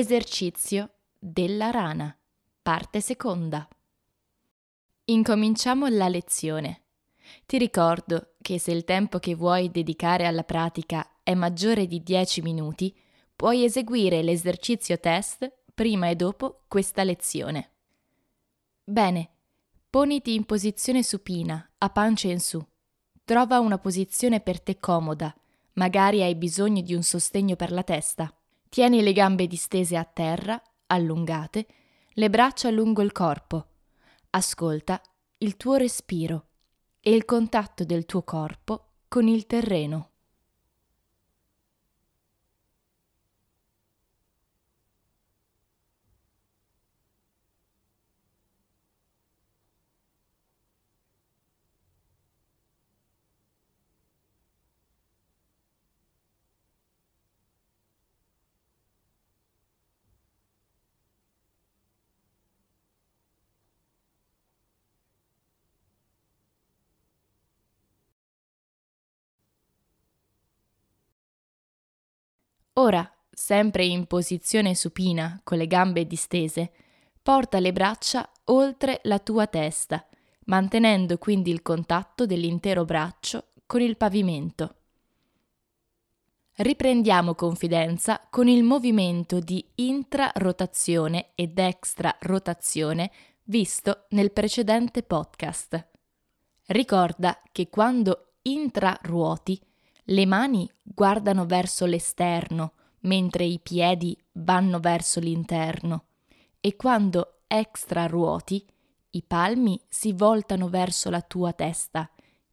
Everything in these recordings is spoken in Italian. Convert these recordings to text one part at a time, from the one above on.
Esercizio della rana, parte seconda. Incominciamo la lezione. Ti ricordo che se il tempo che vuoi dedicare alla pratica è maggiore di 10 minuti, puoi eseguire l'esercizio test prima e dopo questa lezione. Bene, poniti in posizione supina, a pancia in su. Trova una posizione per te comoda, magari hai bisogno di un sostegno per la testa. Tieni le gambe distese a terra, allungate, le braccia lungo il corpo. Ascolta il tuo respiro e il contatto del tuo corpo con il terreno. Ora, sempre in posizione supina, con le gambe distese, porta le braccia oltre la tua testa, mantenendo quindi il contatto dell'intero braccio con il pavimento. Riprendiamo confidenza con il movimento di intrarotazione ed extrarotazione visto nel precedente podcast. Ricorda che quando intraruoti le mani guardano verso l'esterno, mentre i piedi vanno verso l'interno. E quando extra ruoti, i palmi si voltano verso la tua testa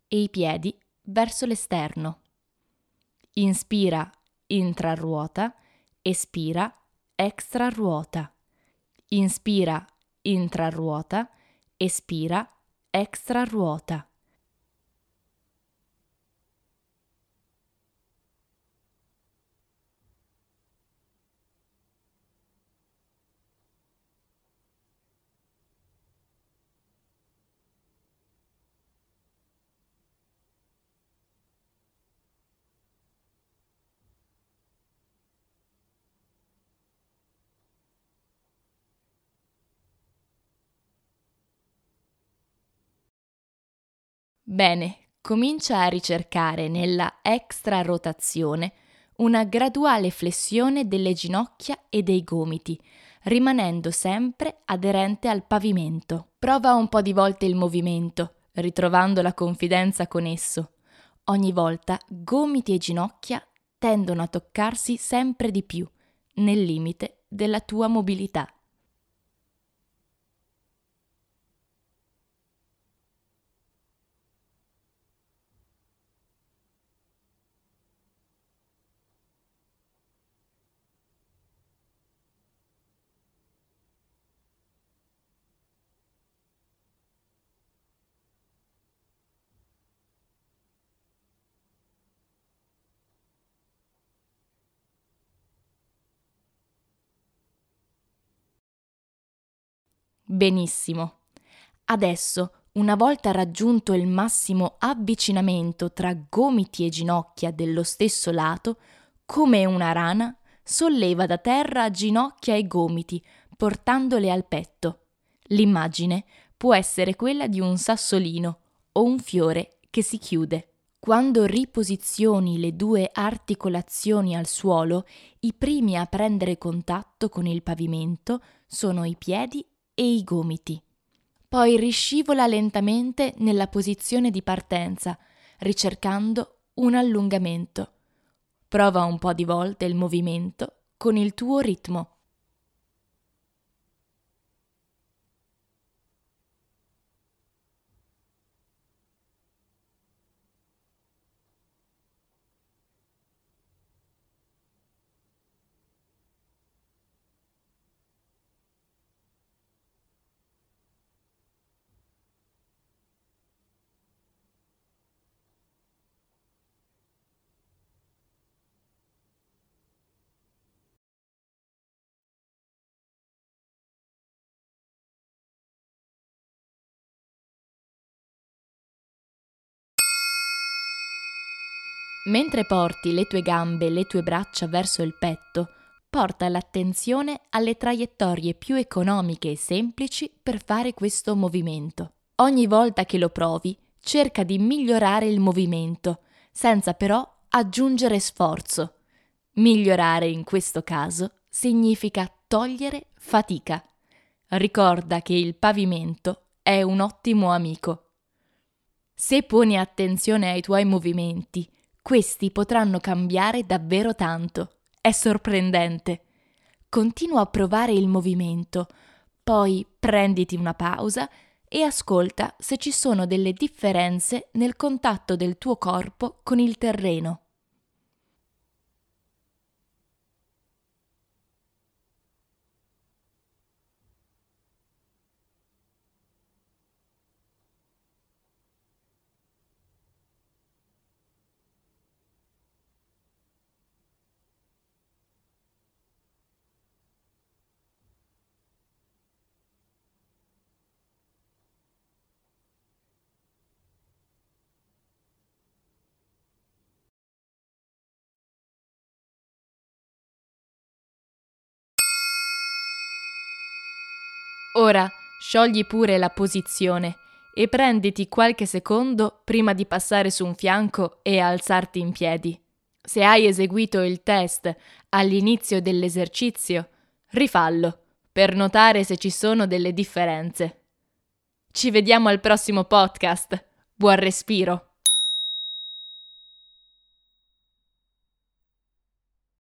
e i piedi verso l'esterno. Inspira intraruota, espira extraruota. Inspira intraruota, espira extraruota. Bene, comincia a ricercare nella extra rotazione una graduale flessione delle ginocchia e dei gomiti, rimanendo sempre aderente al pavimento. Prova un po' di volte il movimento, ritrovando la confidenza con esso. Ogni volta gomiti e ginocchia tendono a toccarsi sempre di più, nel limite della tua mobilità. Benissimo. Adesso, una volta raggiunto il massimo avvicinamento tra gomiti e ginocchia dello stesso lato, come una rana, solleva da terra ginocchia e gomiti, portandole al petto. L'immagine può essere quella di un sassolino o un fiore che si chiude. Quando riposizioni le due articolazioni al suolo, i primi a prendere contatto con il pavimento sono i piedi e i gomiti. Poi riscivola lentamente nella posizione di partenza, ricercando un allungamento. Prova un po' di volte il movimento con il tuo ritmo. Mentre porti le tue gambe e le tue braccia verso il petto, porta l'attenzione alle traiettorie più economiche e semplici per fare questo movimento. Ogni volta che lo provi, cerca di migliorare il movimento, senza però aggiungere sforzo. Migliorare in questo caso significa togliere fatica. Ricorda che il pavimento è un ottimo amico. Se poni attenzione ai tuoi movimenti, questi potranno cambiare davvero tanto. È sorprendente. Continua a provare il movimento, poi prenditi una pausa e ascolta se ci sono delle differenze nel contatto del tuo corpo con il terreno. Ora sciogli pure la posizione e prenditi qualche secondo prima di passare su un fianco e alzarti in piedi. Se hai eseguito il test all'inizio dell'esercizio, rifallo per notare se ci sono delle differenze. Ci vediamo al prossimo podcast. Buon respiro!